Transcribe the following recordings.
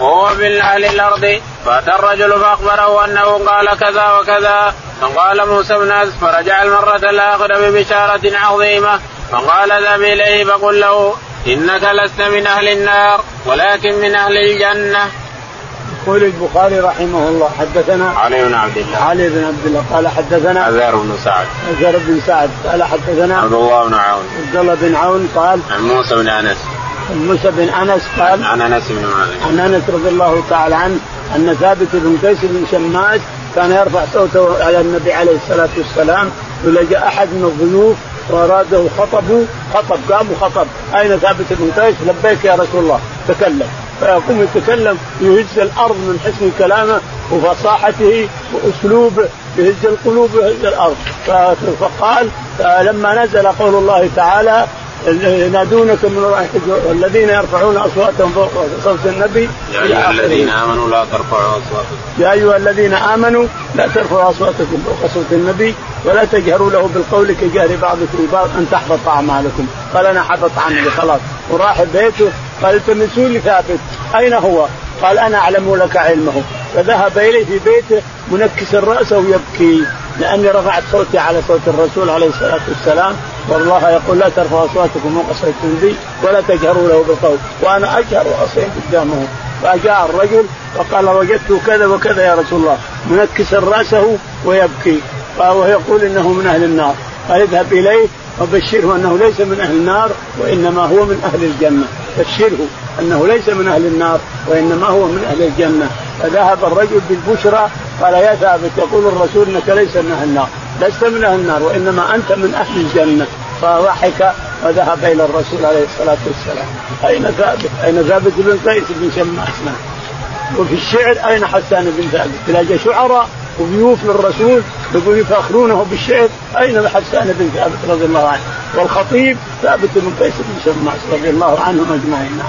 وهو من أهل الأرض. فأتى الرجل فأخبره أنه قال كذا وكذا. فقال موسى بن فرجع المرة الاخره ببشارة عظيمة. فقال اذهب إليه فقل له إنك لست من أهل النار ولكن من أهل الجنة. يقول البخاري رحمه الله حدثنا علي بن عبد الله. علي بن عبد الله قال حدثنا أزهر بن سعد. أزهر بن سعد قال حدثنا عبد الله بن عون. عبد الله بن عون قال عن موسى بن أنس. موسى بن أنس قال عن أنس بن مالك. عن أنس رضي الله تعالى عنه أن ثابت بن قيس بن شماس كان يرفع صوته على النبي عليه الصلاة والسلام جاء أحد من الضيوف وأراده خطبوا خطب قام وخطب. أين ثابت بن قيس؟ لبيك يا رسول الله. تكلم. فيقوم يتكلم يهز الأرض من حسن كلامه وفصاحته وأسلوبه يهز القلوب ويهز الأرض. فقال لما نزل قول الله تعالى ينادونك من وراء والذين يرفعون أصواتهم فوق صوت النبي يا أيها الذين آمنوا لا ترفعوا أصواتكم. يا أيها الذين آمنوا لا ترفعوا أصواتكم فوق صوت النبي ولا تجهروا له بالقول كجهر بعضكم بعض أن تحبط أعمالكم. قال أنا حبط عملي خلاص. وراح بيته قال التمسوا لي ثابت أين هو؟ قال أنا أعلم لك علمه. فذهب إليه في بيته منكسا راسه ويبكي لأني رفعت صوتي على صوت الرسول عليه الصلاة والسلام. والله يقول لا ترفعوا أصواتكم فوق صوت النبي ولا تجهروا له بالقول. وأنا أجهر وأصيح قدامه. فجاء الرجل وقال وجدت كذا وكذا يا رسول الله. منكسا رأسه ويبكي. وهو يقول إنه من أهل النار. قال اذهب إليه وبشره أنه ليس من أهل النار وإنما هو من أهل الجنة. بشره أنه ليس من أهل النار وإنما هو من أهل الجنة. فذهب الرجل بالبشرى. قال يا ثابت يقول الرسول إنك ليس من أهل النار. لست من أهل النار وإنما أنت من أهل الجنة. فضحك وذهب إلى الرسول عليه الصلاة والسلام. أين ثابت؟ أين ثابت بن قيس بن شماس؟ وفي الشعر أين حسان بن ثابت؟ تلاقي شعراء وضيوف للرسول يقول يفاخرونه بالشعر. أين حسان بن ثابت رضي الله عنه؟ والخطيب ثابت بن قيس بن شماس رضي الله عنهم أجمعين.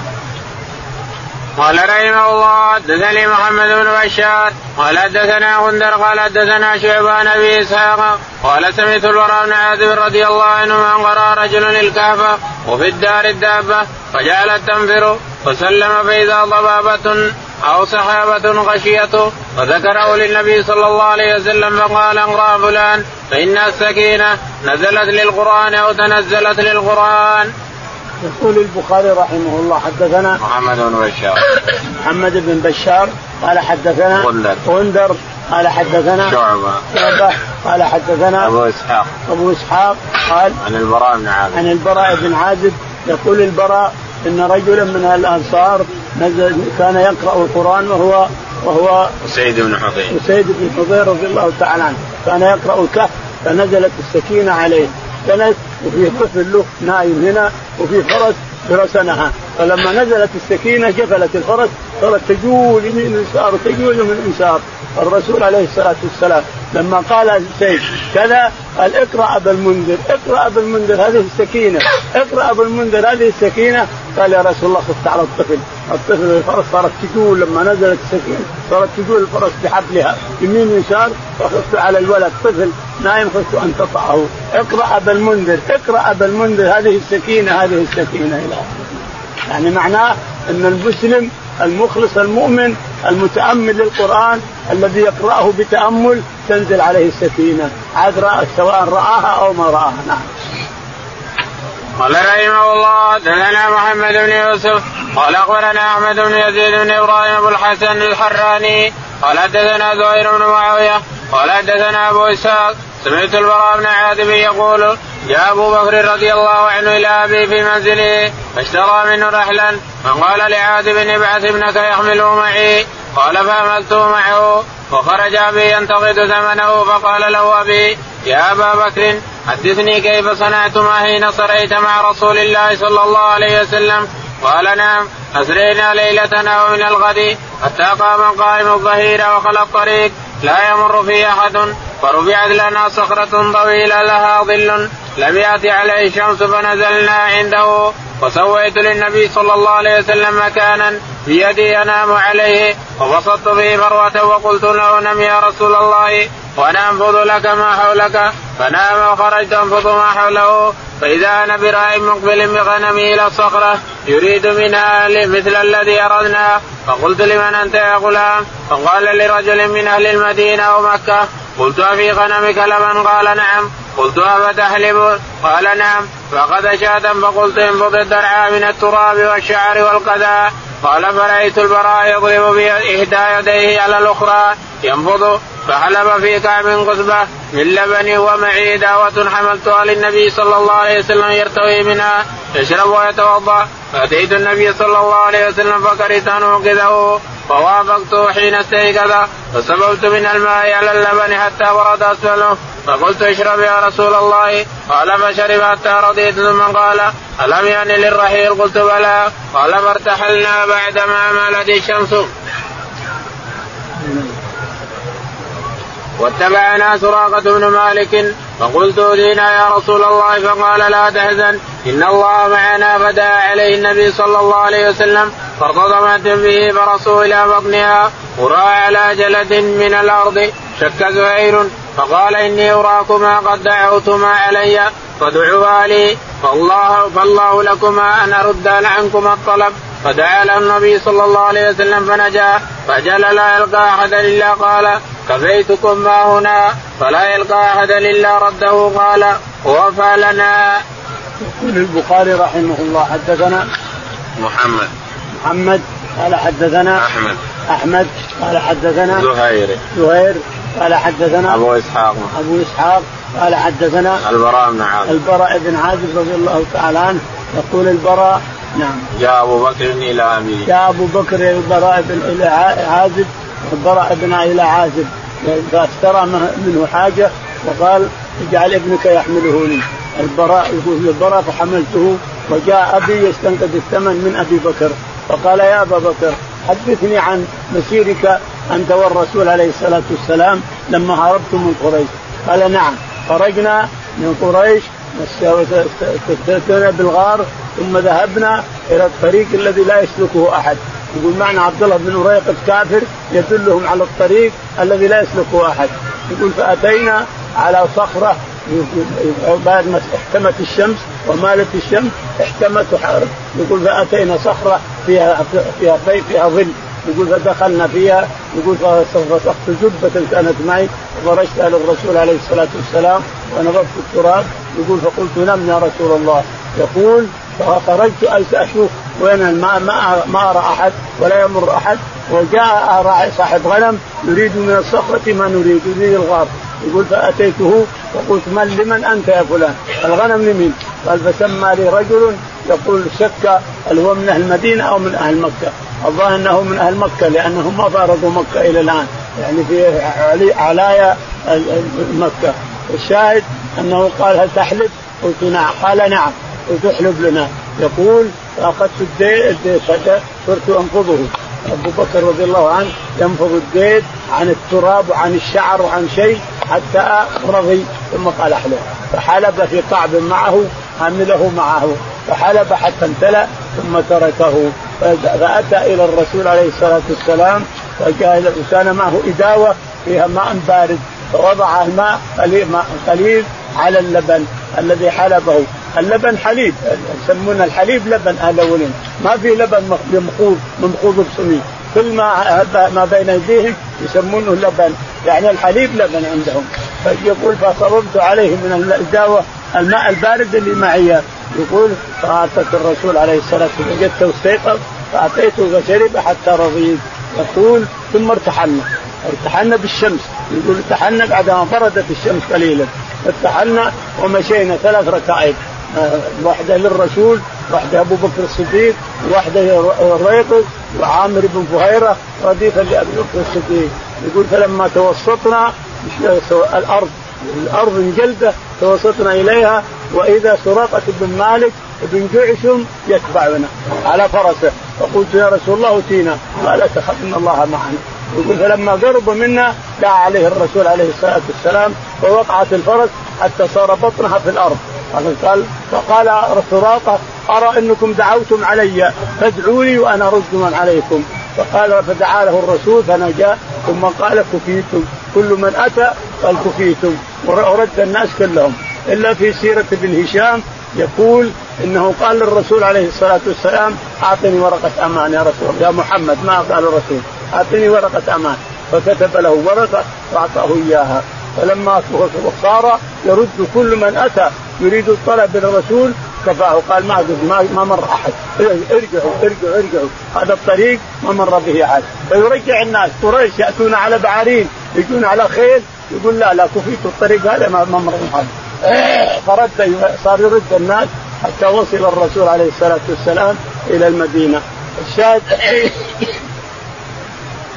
قال رحمه الله حدثني محمد بن بشار قال حدثنا غندر قال حدثنا شعبان أبي إسحاق قال سمعت الوراء بن عازب رضي الله عنه من قرأ رجل الكهف وفي الدار الدابة فجعلت تنفر فسلم فإذا ضبابة أو سحابة غشيته فذكره للنبي صلى الله عليه وسلم فقال اقرأ فلان فإن السكينة نزلت للقرآن أو تنزلت للقرآن. يقول البخاري رحمه الله حدثنا محمد بن بشار. محمد بن بشار قال حدثنا غندر قال حدثنا شعبة. شعبة قال حدثنا أبو إسحاق. أبو إسحاق قال عن البراء بن عازب. عن البراء بن عازب يقول البراء إن رجلا من الأنصار نزل كان يقرأ القرآن وهو وهو سيد بن حضير. سيد بن حضير رضي الله تعالى عنه. كان يقرأ الكهف فنزلت السكينة عليه. كانت وفي طفل له نايم هنا وفي فرس برسنها. فلما نزلت السكينة جفلت الفرس صارت تجول يمين ويسار تجول يمين ويسار الرسول عليه الصلاة والسلام لما قال السيد كذا قال اقرأ أبا المنذر اقرأ أبا المنذر هذه السكينة اقرأ أبا المنذر هذه السكينة. قال يا رسول الله خفت على الطفل. الفرس صارت تجول لما نزلت السكينه صارت تجول الفرس بحبلها يمين ويسار فخفت على الولد طفل نايم خفت أن تطعه. اقرأ أبا المنذر اقرأ أبا المنذر هذه السكينة هذه السكينة إلى يعني معناه أن المسلم المخلص المؤمن المتأمل للقرآن الذي يقرأه بتأمل تنزل عليه السكينة عاد سواء رآها أو ما رآها. نعم. قال رحمه الله حدثنا محمد بن يوسف قال أخبرنا أحمد بن يزيد بن إبراهيم ابو الحسن الحراني قال حدثنا زهير بن معاوية قال حدثنا أبو إسحاق سمعت البراء بن عازب يقول جاء أبو بكر رضي الله عنه إلى أبي في منزله فاشترى منه رحلا فقال لعازب ابعث ابنك يحمله معي. قال فحملته معه وخرج أبي ينتقد ثمنه فقال له أبي يا أبا بكر حدثني كيف صنعتما حين صريت مع رسول الله صلى الله عليه وسلم؟ قال نعم أسرينا ليلتنا ومن الغد حتى قام قائم الظهيرة وخلى الطريق. لا يمر فيه أحد فرفعت لنا صخرة طويلة لها ظل. لم يأت عليه الشمس فنزلنا عنده. وسويت للنبي صلى الله عليه وسلم مكانا بيدي ينام عليه. وبسطت به مروة وقلت له نم يا رسول الله. وأنا أنفض لك ما حولك. فنام وخرجت أنفض ما حوله. فإذا أنا براء مقبل بغنمي إلى الصخرة يريد منها مثل الذي أردنا. فقلت لمن أنت يا غلام؟ فقال لرجل من أهل المدينة أو مكه قلت أفي غنمك لبن قال نعم. قلت أفتحلب قال نعم. فأخذ شاة فقلت انفض الدرع من التراب والشعر والقذى. قال فرأيت البراء يضرب بإحدى يديه على الأخرى. ينفض. فحلب في كعب قصبة. من لبن ومعي دعوة حملتها للنبي صلى الله عليه وسلم يرتوي منها. يشرب ويتوضأ. فأتيت النبي صلى الله عليه وسلم فكرهت أن أوقظه فوافقته حين استيقظ فصببت من الماء على اللبن حتى برد أسفله. فقلت اشرب يا رسول الله. قال فشرب حتى رضيت. ثم قال ألم يعني للرحيل؟ قلت بلى. قال فارتحلنا بعدما مالت الشمس. واتبعنا سراقة بن مالك فقلت أذينا يا رسول الله فقال لا تحزن إن الله معنا فدعا عليه النبي صلى الله عليه وسلم فارتضمت به فرسوا إلى بطنها وراى على جلد من الأرض شك زهير فقال إني أراكما قد دعوتما علي فادعوا لي فالله فالله لكما أن أرد عنكما الطلب. فدعا له النبي صلى الله عليه وسلم فنجا فجل لا يلقى أحدا إلا قال كفيتكم ما هنا؟ فلا يلقى أحدا إلا رده. قال ووفى لنا. يقول البخاري رحمه الله حدثنا محمد. محمد قال حدثنا أحمد. أحمد قال حدثنا زهير. زهير قال حدثنا أبو إسحاق. أبو إسحاق قال حدثنا البراء بن عازب. البراء بن عازب رضي الله تعالى عنه يقول البراء نعم. جاء أبو بكر إلى ابيه جاء أبو بكر البراء بن إلى عازب البراء بن إلى عازب. فاشترى منه حاجة وقال اجعل ابنك يحمله لي البراء يقول البراء فحملته. وجاء أبي يستنقذ الثمن من أبي بكر. فقال يا أبا بكر حدثني عن مسيرك أنت والرسول عليه الصلاة والسلام لما هربتم من قريش. قال نعم. خرجنا من قريش استثنى بالغار ثم ذهبنا إلى الطريق الذي لا يسلكه أحد. يقول معنا عبد الله بن أريق الكافر يدلهم على الطريق الذي لا يسلكه أحد. يقول فأتينا على صخرة بعد ما احتمت الشمس ومالت الشمس احتمت وحارت يقول فأتينا صخرة فيها فيها فيها, فيها ظل. يقول فدخلنا فيها. يقول فسقت جبة كانت معي. وفرشتها للرسول عليه الصلاة والسلام ونظرت التراب. يقول فقلت نم يا رسول الله يقول فخرجت أشوف وين الماء ما ما أرى أحد ولا يمر أحد وجاء راعي صاحب غنم يريد من الصخرة ما نريد يريد الغار يقول فأتيته وقلت من لمن أنت يا فلان؟ الغنم لمين؟ قال فسمى لي رجل يقول شك هل هو من أهل المدينة أو من أهل مكة؟ الظاهر أنه من أهل مكة لأنهم ما فارقوا مكة إلى الآن يعني في علايا مكة الشاهد أنه قال هل تحلف؟ قلت نعم. قال نعم. قلت احلف لنا. يقول فأخذت الديت صرت أنفضه. أبو بكر رضي الله عنه ينفض الديت عن التراب وعن الشعر وعن شيء حتى رضي ثم قال أحلف. فحلب في قعب معه حمله معه. فحلب حتى امتلأ ثم تركه. فأتى إلى الرسول عليه الصلاة والسلام وكان معه إداوة فيها ماء بارد. فوضع الماء قليل على اللبن الذي حلبه. اللبن حليب يسمون الحليب لبن الاولين ما في لبن ممخوض ممخوض بسمين كل ما ما بين أيديهم يسمونه لبن. يعني الحليب لبن عندهم. فيقول فصببت عليه من الدواء الماء البارد اللي معي. يقول فأتت الرسول عليه الصلاة والسلام وجدته استيقظ فاتيته فشرب حتى رضيت. يقول ثم ارتحلنا. ارتحلنا بالشمس. يقول ارتحلنا بعد ما بردت الشمس قليلا. ارتحلنا ومشينا ثلاث ركائب واحدة للرسول واحدة أبو بكر الصديق واحدة الريقظ وعامر بن فهيرة رديفا لأبي بكر الصديق. يقول فلما توسطنا الأرض الأرض انجلدة توسطنا إليها وإذا سراقة بن مالك بن جعشم يتبعنا على فرسه. فقلت يا رسول الله أتينا قال تخف إن الله معنا. يقول فلما قرب منا دعا عليه الرسول عليه الصلاة والسلام فوقعت الفرس حتى صار بطنها في الأرض. قال فقال سراقه أرى إنكم دعوتم علي فادعوا لي وأنا ارد من عليكم. فقال فدعا له الرسول فنجا ثم قال كفيتم. كل من أتى قال كفيتم. ورد الناس كلهم. إلا في سيرة ابن هشام يقول إنه قال للرسول عليه الصلاة والسلام أعطني ورقة أمان يا رسول يا محمد ما قال الرسول. أعطني ورقة أمان. فكتب له ورقة وأعطاه إياها. فلما صار يرد كل من أتى يريد الطلب من الرسول كفاه. قال ما ما مر أحد. ارجعوا ارجعوا ارجعوا. هذا الطريق ما مر به أحد. فيرجع الناس. قريش يأتون على بعارين. يجون على خيل. يقول لا لا كفيت الطريق هذا ما مر احد فرد صار يرد الناس حتى وصل الرسول عليه الصلاة والسلام إلى المدينة. الشاهد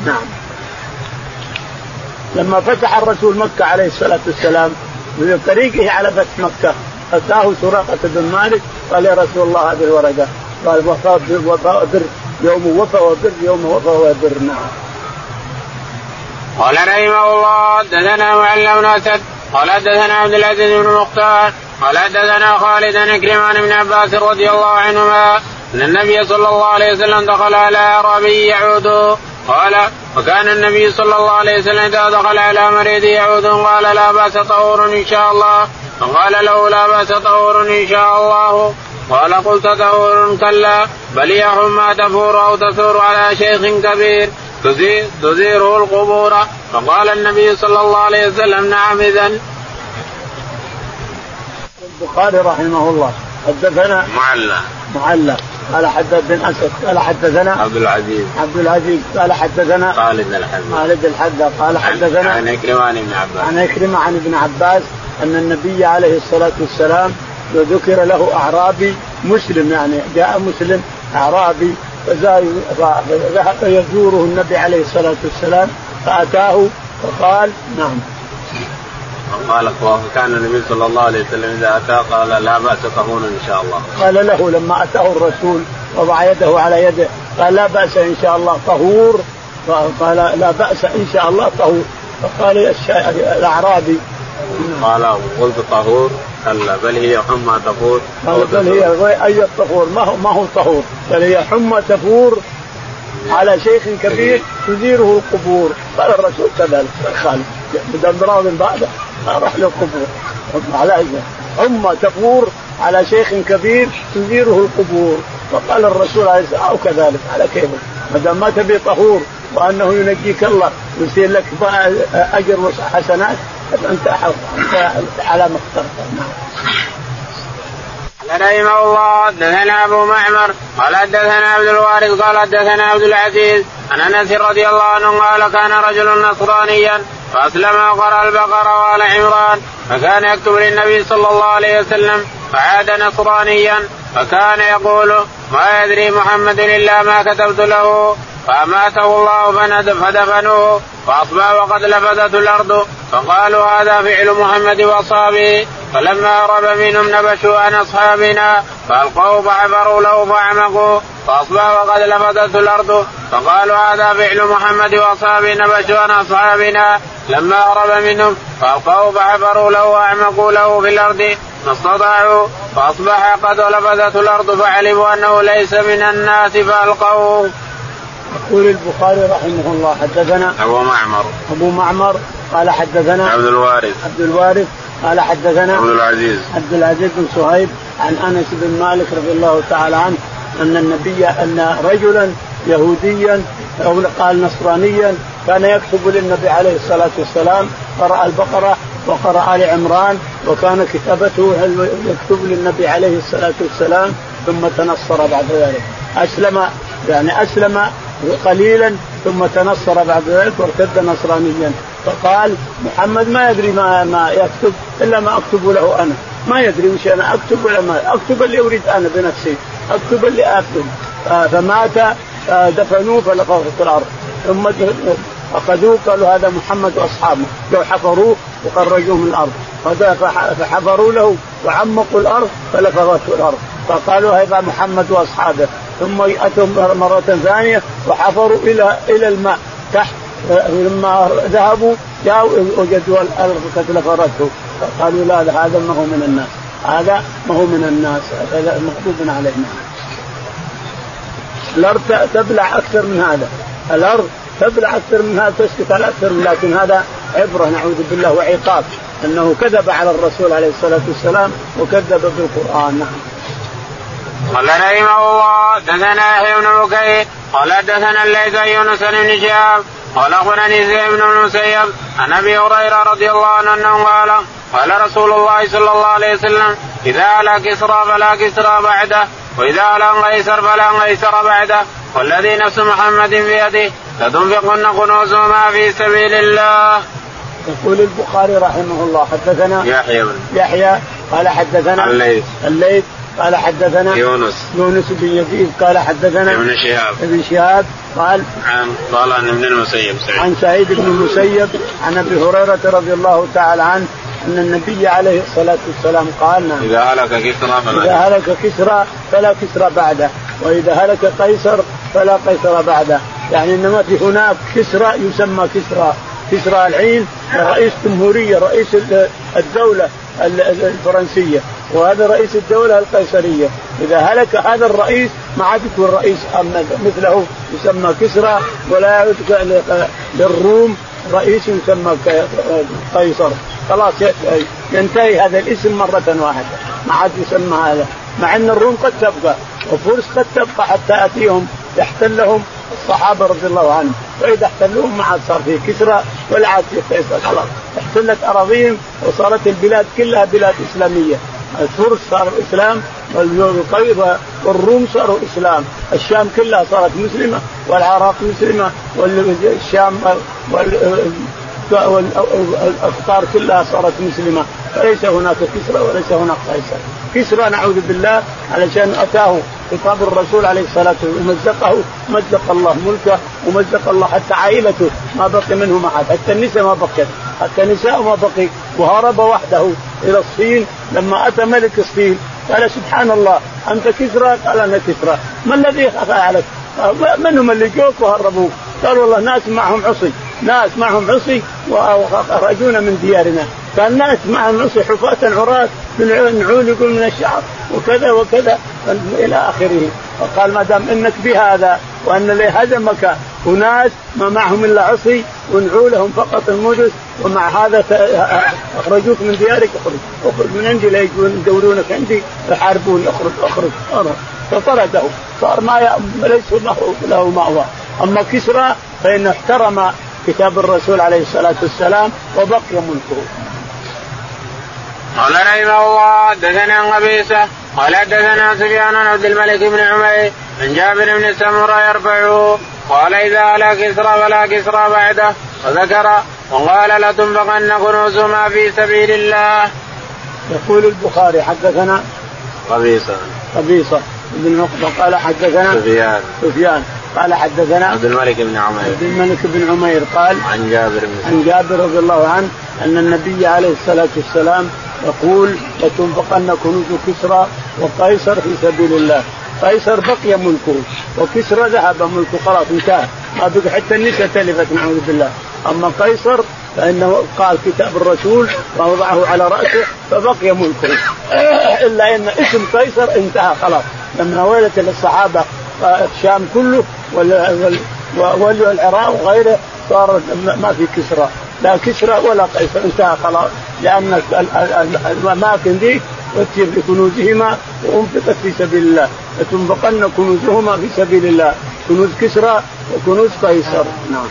نعم. لما فتح الرسول مكة عليه الصلاة والسلام من طريقه على فتح مكة أتاه سراقة بن مالك قال يا رسول الله هذه الورقة. قال وفاء وفاء بر يوم وفى وبر يوم وفى وبر. نعم. قال رحمه الله حدثنا معلم بن اسد قال حدثنا عبد العزيز بن مختار قال حدثنا خالد بن كريمان بن عباس رضي الله عنهما أن النبي صلى الله عليه وسلم دخل على أعرابي يعود قال وكان النبي صلى الله عليه وسلم إذا دخل على مريض يعود قال لا بأس طهور إن شاء الله. فقال له لا بأس طهور إن شاء الله. قال قلت طهور كلا بل يا حمى تفور أو تثور على شيخ كبير تزير تزيره القبور. فقال النبي صلى الله عليه وسلم نعم اذا البخاري رحمه الله حدثنا معلى معلى قال حدث بن اسد قال حدثنا عبد العزيز. عبد العزيز قال حدثنا خالد الحذا خالد الحذا قال حدثنا عن عكرمة عن ابن عباس. عن عكرمة عن ابن عباس أن النبي عليه الصلاة والسلام ذكر له أعرابي مسلم يعني جاء مسلم أعرابي فذهب يزوره النبي عليه الصلاة والسلام فأتاه فقال نعم. قال وكان النبي صلى الله عليه وسلم إذا اتى قال لا بأس طهور إن شاء الله. قال له لما أتاه الرسول وضع يده على يده قال لا بأس إن شاء الله طهور. قال لا بأس إن شاء الله طهور. فقال الأعرابي. قال قلت طهور كلا بل هي حمى تفور قال بل هي أي الطهور؟ ما هو ما هو طهور؟ بل هي حمى تفور على شيخ كبير تزيره القبور. قال الرسول كذلك خالد. من بعده راح للقبور. على حمى تفور على شيخ كبير تزيره القبور. فقال الرسول عليه الصلاة أو كذلك على كيفك ما دام ما تبي طهور وأنه ينجيك الله ويصير لك أجر وحسنات أنت على ما اخترت. نعم. رحمه الله حدثنا أبو معمر قال حدثنا عبد الوارث قال حدثنا عبد العزيز عن أنس رضي الله عنه قال كان رجل نصرانيا فأسلم وقرأ البقرة وآل عمران فكان يكتب للنبي صلى الله عليه وسلم فعاد نصرانيا فكان يقول ما يدري محمد إلا ما كتبت له فأماته الله فدفنوه فأصبح وقد لفدت الأرض فقالوا هذا فعل محمد وأصحابه فلما هرب منهم نبشوا عن أصحابنا فالقوه فعبروا له فاعمقوا فاصبح وقد لفدت الأرض. فقالوا هذا فعل محمد واصحابه نبشوا عن أصحابنا. لما هرب منهم فالقوه فعبروا له وأعمقوا له في الأرض. ما استطاعوا فأصبح قد لفدت الأرض. فعلموا أنه ليس من الناس فألقوه. يقول البخاري رحمه الله حدثنا أبو معمر. أبو معمر قال حدثنا عبد الوارث. عبد الوارث قال حدثنا عبد العزيز. عبد العزيز بن صهيب عن أنس بن مالك رضي الله تعالى عنه أن النبي أن رجلا يهوديا أو قال نصرانيا كان يكتب للنبي عليه الصلاة والسلام قرأ البقرة وقرأ آل عمران وكان كتابته يكتب للنبي عليه الصلاة والسلام؟ ثم تنصر بعد ذلك. أسلم يعني أسلم قليلا ثم تنصر بعد ذلك وارتد نصرانيا. فقال محمد ما يدري ما ما يكتب إلا ما أكتب له أنا. ما يدري وش أنا أكتب ولا ما أكتب اللي أريد أنا بنفسي أكتب اللي اكتب آه فمات آه دفنوه فلفظوا في الأرض. ثم أخذوه قالوا هذا محمد وأصحابه. لو حفروه وخرجوه من الأرض. فحفروا له وعمقوا الأرض فلفظته الأرض. فقالوا هذا محمد وأصحابه. ثم اتوا مرة ثانية وحفروا إلى إلى الماء تحت لما ذهبوا جاءوا وجدوا الأرض قد لفرته فقالوا لا هذا ما هو من الناس. هذا ما هو من الناس. هذا مغضوب عليه الأرض تبلع أكثر من هذا. الأرض تبلع أكثر من هذا تسكت على أكثر من لكن هذا عبرة نعوذ بالله وعقاب. أنه كذب على الرسول عليه الصلاة والسلام وكذب بالقرآن. نعم. قال رحمه الله دثنا بن بكير قال دثنا الليث يونس بن شهاب قال أخبرني زيد بن المسيب عن أبي هريرة رضي الله عنه أنه قال قال رسول الله صلى الله عليه وسلم إذا على كسرى فلا كسرى بعده وإذا على قيصر فلا قيصر بعده والذي نفس محمد بيده لتنفقن كنوزهما في سبيل الله. يقول البخاري رحمه الله حدثنا يحيى بن يحيى قال حدثنا الليث. الليث قال حدثنا يونس. يونس بن يزيد قال حدثنا ابن شهاب. ابن شهاب قال عن قال عن ابن المسيب سعيد. عن سعيد بن المسيب عن أبي هريرة رضي الله تعالى عنه أن النبي عليه الصلاة والسلام قال نعم. إذا هلك كسرى فلا إذا هلك كسرى فلا كسرى بعده وإذا هلك قيصر فلا قيصر بعده. يعني إنما في هناك كسرى يسمى كسرى. كسرى العين رئيس جمهورية رئيس الدولة الفرنسية. وهذا رئيس الدولة القيصرية. إذا هلك هذا الرئيس ما عاد يكون رئيس مثله يسمى كسرى ولا يعود للروم رئيس يسمى قيصر. خلاص ينتهي هذا الاسم مرة واحدة. ما عاد يسمى هذا. مع أن الروم قد تبقى وفرس قد تبقى حتى ياتيهم يحتلهم الصحابة رضي الله عنهم. واذا احتلوهم ما عاد صار فيه كسرى ولا عاد فيه قيصر. خلاص احتلت أراضيهم وصارت البلاد كلها بلاد إسلامية. الفرس صاروا إسلام والروم صاروا إسلام. الشام كلها صارت مسلمة والعراق مسلمة والشام والأقطار كلها صارت مسلمة. فليس هناك كسرى وليس هناك قيصر. كسرى نعوذ بالله علشان أتاه خطاب الرسول عليه الصلاة والسلام. ومزقه مزق الله ملكه ومزق الله حتى عائلته. ما بقي منهم احد حتى النساء ما بقيت. حتى النساء ما بقي. وهرب وحده. إلى الصين لما أتى ملك الصين قال سبحان الله أنت كسرى؟ قال أنا كسرى. ما الذي فعلك من هم اللي جوك وهربوك؟ قال والله ناس معهم عصي ناس معهم عصي وأخرجونا من ديارنا. كان ناس معهم عصي حفاة عراة من نعول يقول من الشعر وكذا وكذا إلى آخره. وقال ما دام إنك بهذا وأن اللي هزمك أناس ما معهم إلا عصي ونعولهم فقط المدس ومع هذا أخرجوك من ديارك اخرج أخرج من عندي لا يدورونك عندي يحاربون اخرج أخرج. فطرده صار ما ليس له مأوى أما كسرى فانه احترم كتاب الرسول عليه الصلاة والسلام وبقي ملكه. قال رحمه الله حدثنا عن قبيصة قال حدثنا سفيان عن عبد الملك بن عمير عن جابر بن سمرة يرفعه قال إذا على كسرى فلا كسرى بعده وذكر وقال لتنفقن كنوز ما في سبيل الله. يقول البخاري حدثنا قبيصة. قبيصة بن عقبه قال حدثنا سفيان. سفيان. قال حدثنا عبد الملك بن عمير. عبد الملك بن عمير قال عن جابر بن عن جابر رضي الله عنه أن النبي عليه الصلاة والسلام يقول لتنفقن كنوز كسرى وقيصر في سبيل الله. قيصر بقي ملكه وكسرى ذهب ملكه خلاص انتهى. ما بقي حتى النساء تلفت نعوذ بالله. أما قيصر فإنه قال كتاب الرسول ووضعه على رأسه فبقي ملكه. إلا إن اسم قيصر انتهى خلاص. لما ولدت للصحابة الشام كله والعراق وغيره صار ما في كسرى. لا كسرى ولا قيصر انتهى خلاص. لأن الأماكن دي اتيت بكنوزهما وأنفقت في سبيل الله لتنفقن كنوزهما في سبيل الله. كنوز كسرى وكنوز قيصر. نعم.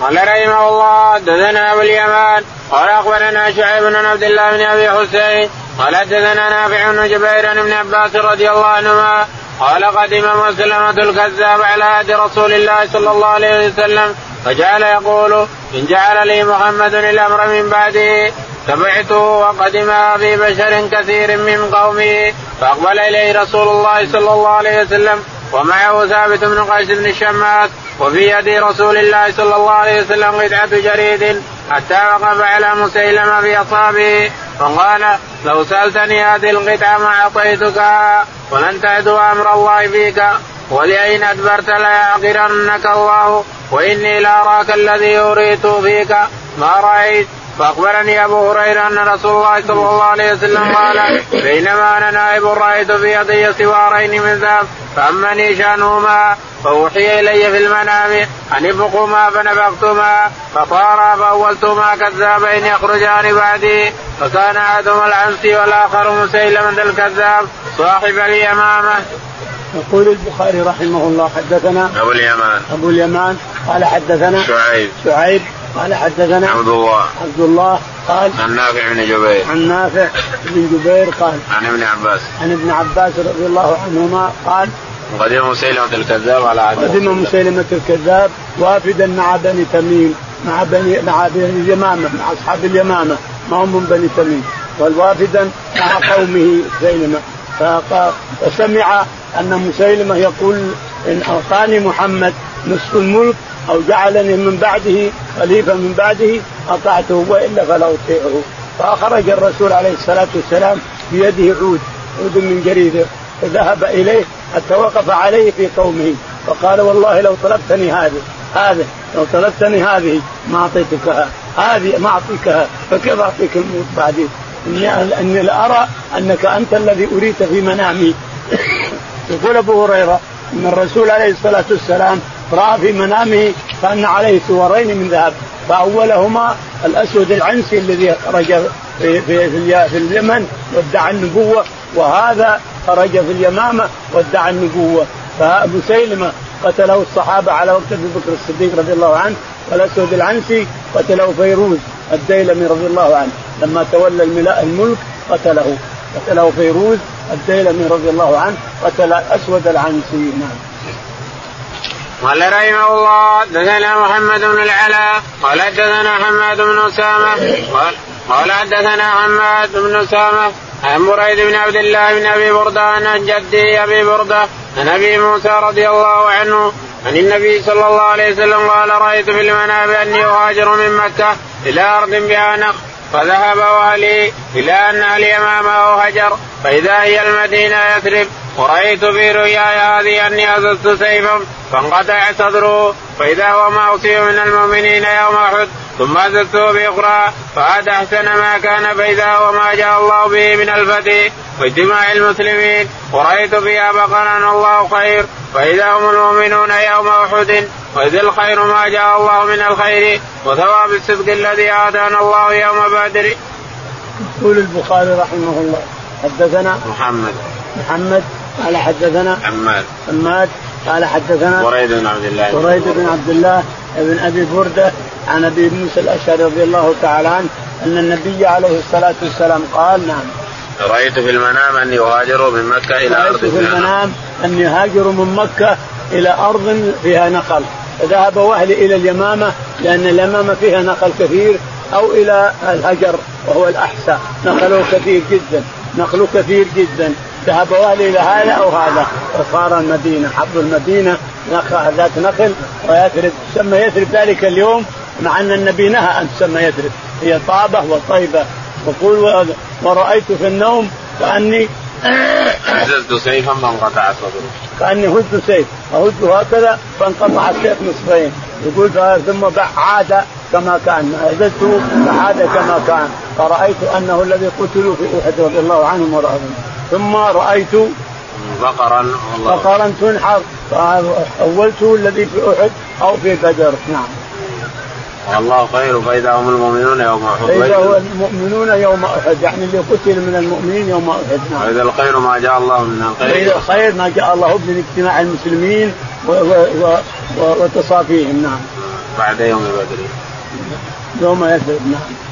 قال رحمه الله حدثنا أبو اليمان قال أخبرنا شعيب بن عبد الله بن أبي حسين قال حدثنا نافع بن جبير بن عباس رضي الله عنهما قال قدم مسلمة الكذاب على عهد رسول الله صلى الله عليه وسلم فجعل يقول إن جعل لي محمد الأمر من بعده تبعته وقدم أبي بشر كثير من قومه فأقبل إليه رسول الله صلى الله عليه وسلم ومعه ثابت بن قيس بن الشماس وفي يد رسول الله صلى الله عليه وسلم قطعة جريد حتى وقف على مسيلمة في أصابه فقال لو سألتني هذه القطعة ما أعطيتك ولن تعدو أمر الله فيك. ولئن أدبرت ليعقرنك الله؟ وإني لأراك الذي أريت فيك. ما رأيت؟ فأخبرني أبو هريرة أن رسول الله صلى الله عليه وسلم قال بينما أنا نائب رأيت في يدي سوارين من ذهب فأمني شأنهما فأوحي إلي في المنام أن ابقهما فنفختهما فطارا فاولتهما كذابين يخرجان بعدي فكان احدهما العنسي والآخر مسيلمه الكذاب صاحب اليمامة. يقول البخاري رحمه الله حدثنا أبو اليمان. أبو اليمان قال حدثنا شعيب. شعيب قال حدثنا عبد الله. عبد الله قال عن نافع بن جبير. عن نافع بن جبير قال عن ابن عباس. عن ابن عباس رضي الله عنهما قال قدم مسيلمة الكذاب على عهد قدم مسيلمة الكذاب وافدا مع بني تميم مع بني مع بني اليمامة مع أصحاب اليمامة ما هم من بني تميم. والوافدا مع قومه مسيلمة فسمع أن مسيلمة يقول إن أعطاني محمد نصف الملك أو جعلني من بعده خليفة من بعده أطعته وإلا فلا أطيعه. فأخرج الرسول عليه الصلاة والسلام بيده عود عود من جريده فذهب إليه حتى وقف عليه في قومه. فقال والله لو طلبتني هذه هذه لو طلبتني هذه ما أعطيتكها هذه ما أعطيكها فكيف أعطيك الموت بعدين؟ إني أني لارى أنك أنت الذي أريت في منامي. يقول أبو هريرة أن الرسول عليه الصلاة والسلام رأى في منامه كان عليه سورين من ذهب فأولهما الأسود العنسي الذي خرج في في في اليمن وادعى النبوة وهذا خرج في اليمامة وادعى النبوة. فمسيلمه قتله الصحابة على وقت أبي بكر الصديق رضي الله عنه والأسود العنسي قتله فيروز الديلمي رضي الله عنه. لما تولى الملك قتله. قتله فيروز الديلمي رضي الله عنه قتل الاسود العنسي نعم. قال رحمه الله دثنا محمد بن العلاء قال حدثنا حماد بن أسامة قال قال حدثنا حماد بن أسامة عن بريد بن عبد الله بن أبي بردة عن جدي أبي بردة عن أبي موسى رضي الله عنه عن النبي صلى الله عليه وسلم قال رأيت في المنام أني أهاجر من مكة إلى أرض بها نخل فذهب أهلي إلى أن أهلي امامه هجر فإذا هي المدينة يثرب ورأيت في رؤياي هذه أني أززت سيفا فانقطع صدره فإذا هو ما أصيب من المؤمنين يوم أحد ثم أززته بأخرى فعاد أحسن ما كان فإذا هو ما جاء الله به من الفتح واجتماع المسلمين ورأيت فيها بقرا الله خير فإذا هم المؤمنون يوم أحد وإذ الخير ما جاء الله من الخير وثواب الصدق الذي آتانا الله يوم بدر. يقول البخاري رحمه الله حدثنا محمد محمد قال حدثنا حماد حماد قال حدثنا بريد بن عبد الله. بريد بن عبد الله بن أبي بردة عن أبي موسى الأشعري رضي الله تعالى عنه أن النبي عليه الصلاة والسلام قال نعم. رأيت في المنام أني أهاجر من إلى أرض رأيت في المنام أني أهاجر من مكة إلى أرض فيها نقل. فذهب وأهلي إلى اليمامة لأن اليمامة فيها نقل كثير أو إلى الهجر وهو الأحساء نقله كثير جدا. نقله كثير جدا. ذهب والي إلى هذا أو هذا فصار المدينة حب المدينة ذات نخل ويثرب تسمى يثرب ذلك اليوم مع أن النبي نهى أن تسمى يثرب. هي طابة وطيبة. يقول ورأيت في النوم كأني هززت سيفا فانقطع صدره. كأني هزت سيف اهز هكذا فانقطع السيف نصفين. يقول ثم عاد كما كان. هززته فعاد كما كان. فرأيت أنه الذي قتلوا في أحد رضي الله عنهم ورضاهم ثم رأيت بقرا بقرا تنحر اولته الذي في أحد أو في بدر. نعم. والله خير فإذا هم المؤمنون يوم أحد. فإذا هم المؤمنون يوم أحد يعني اللي قتل من المؤمنين يوم أحد. نعم. وإذا الخير ما جاء الله من الخير. واذا الخير ما جاء الله من اجتماع المسلمين و و و وتصافيهم. نعم. بعد يوم بدر. يوم يثرب نعم.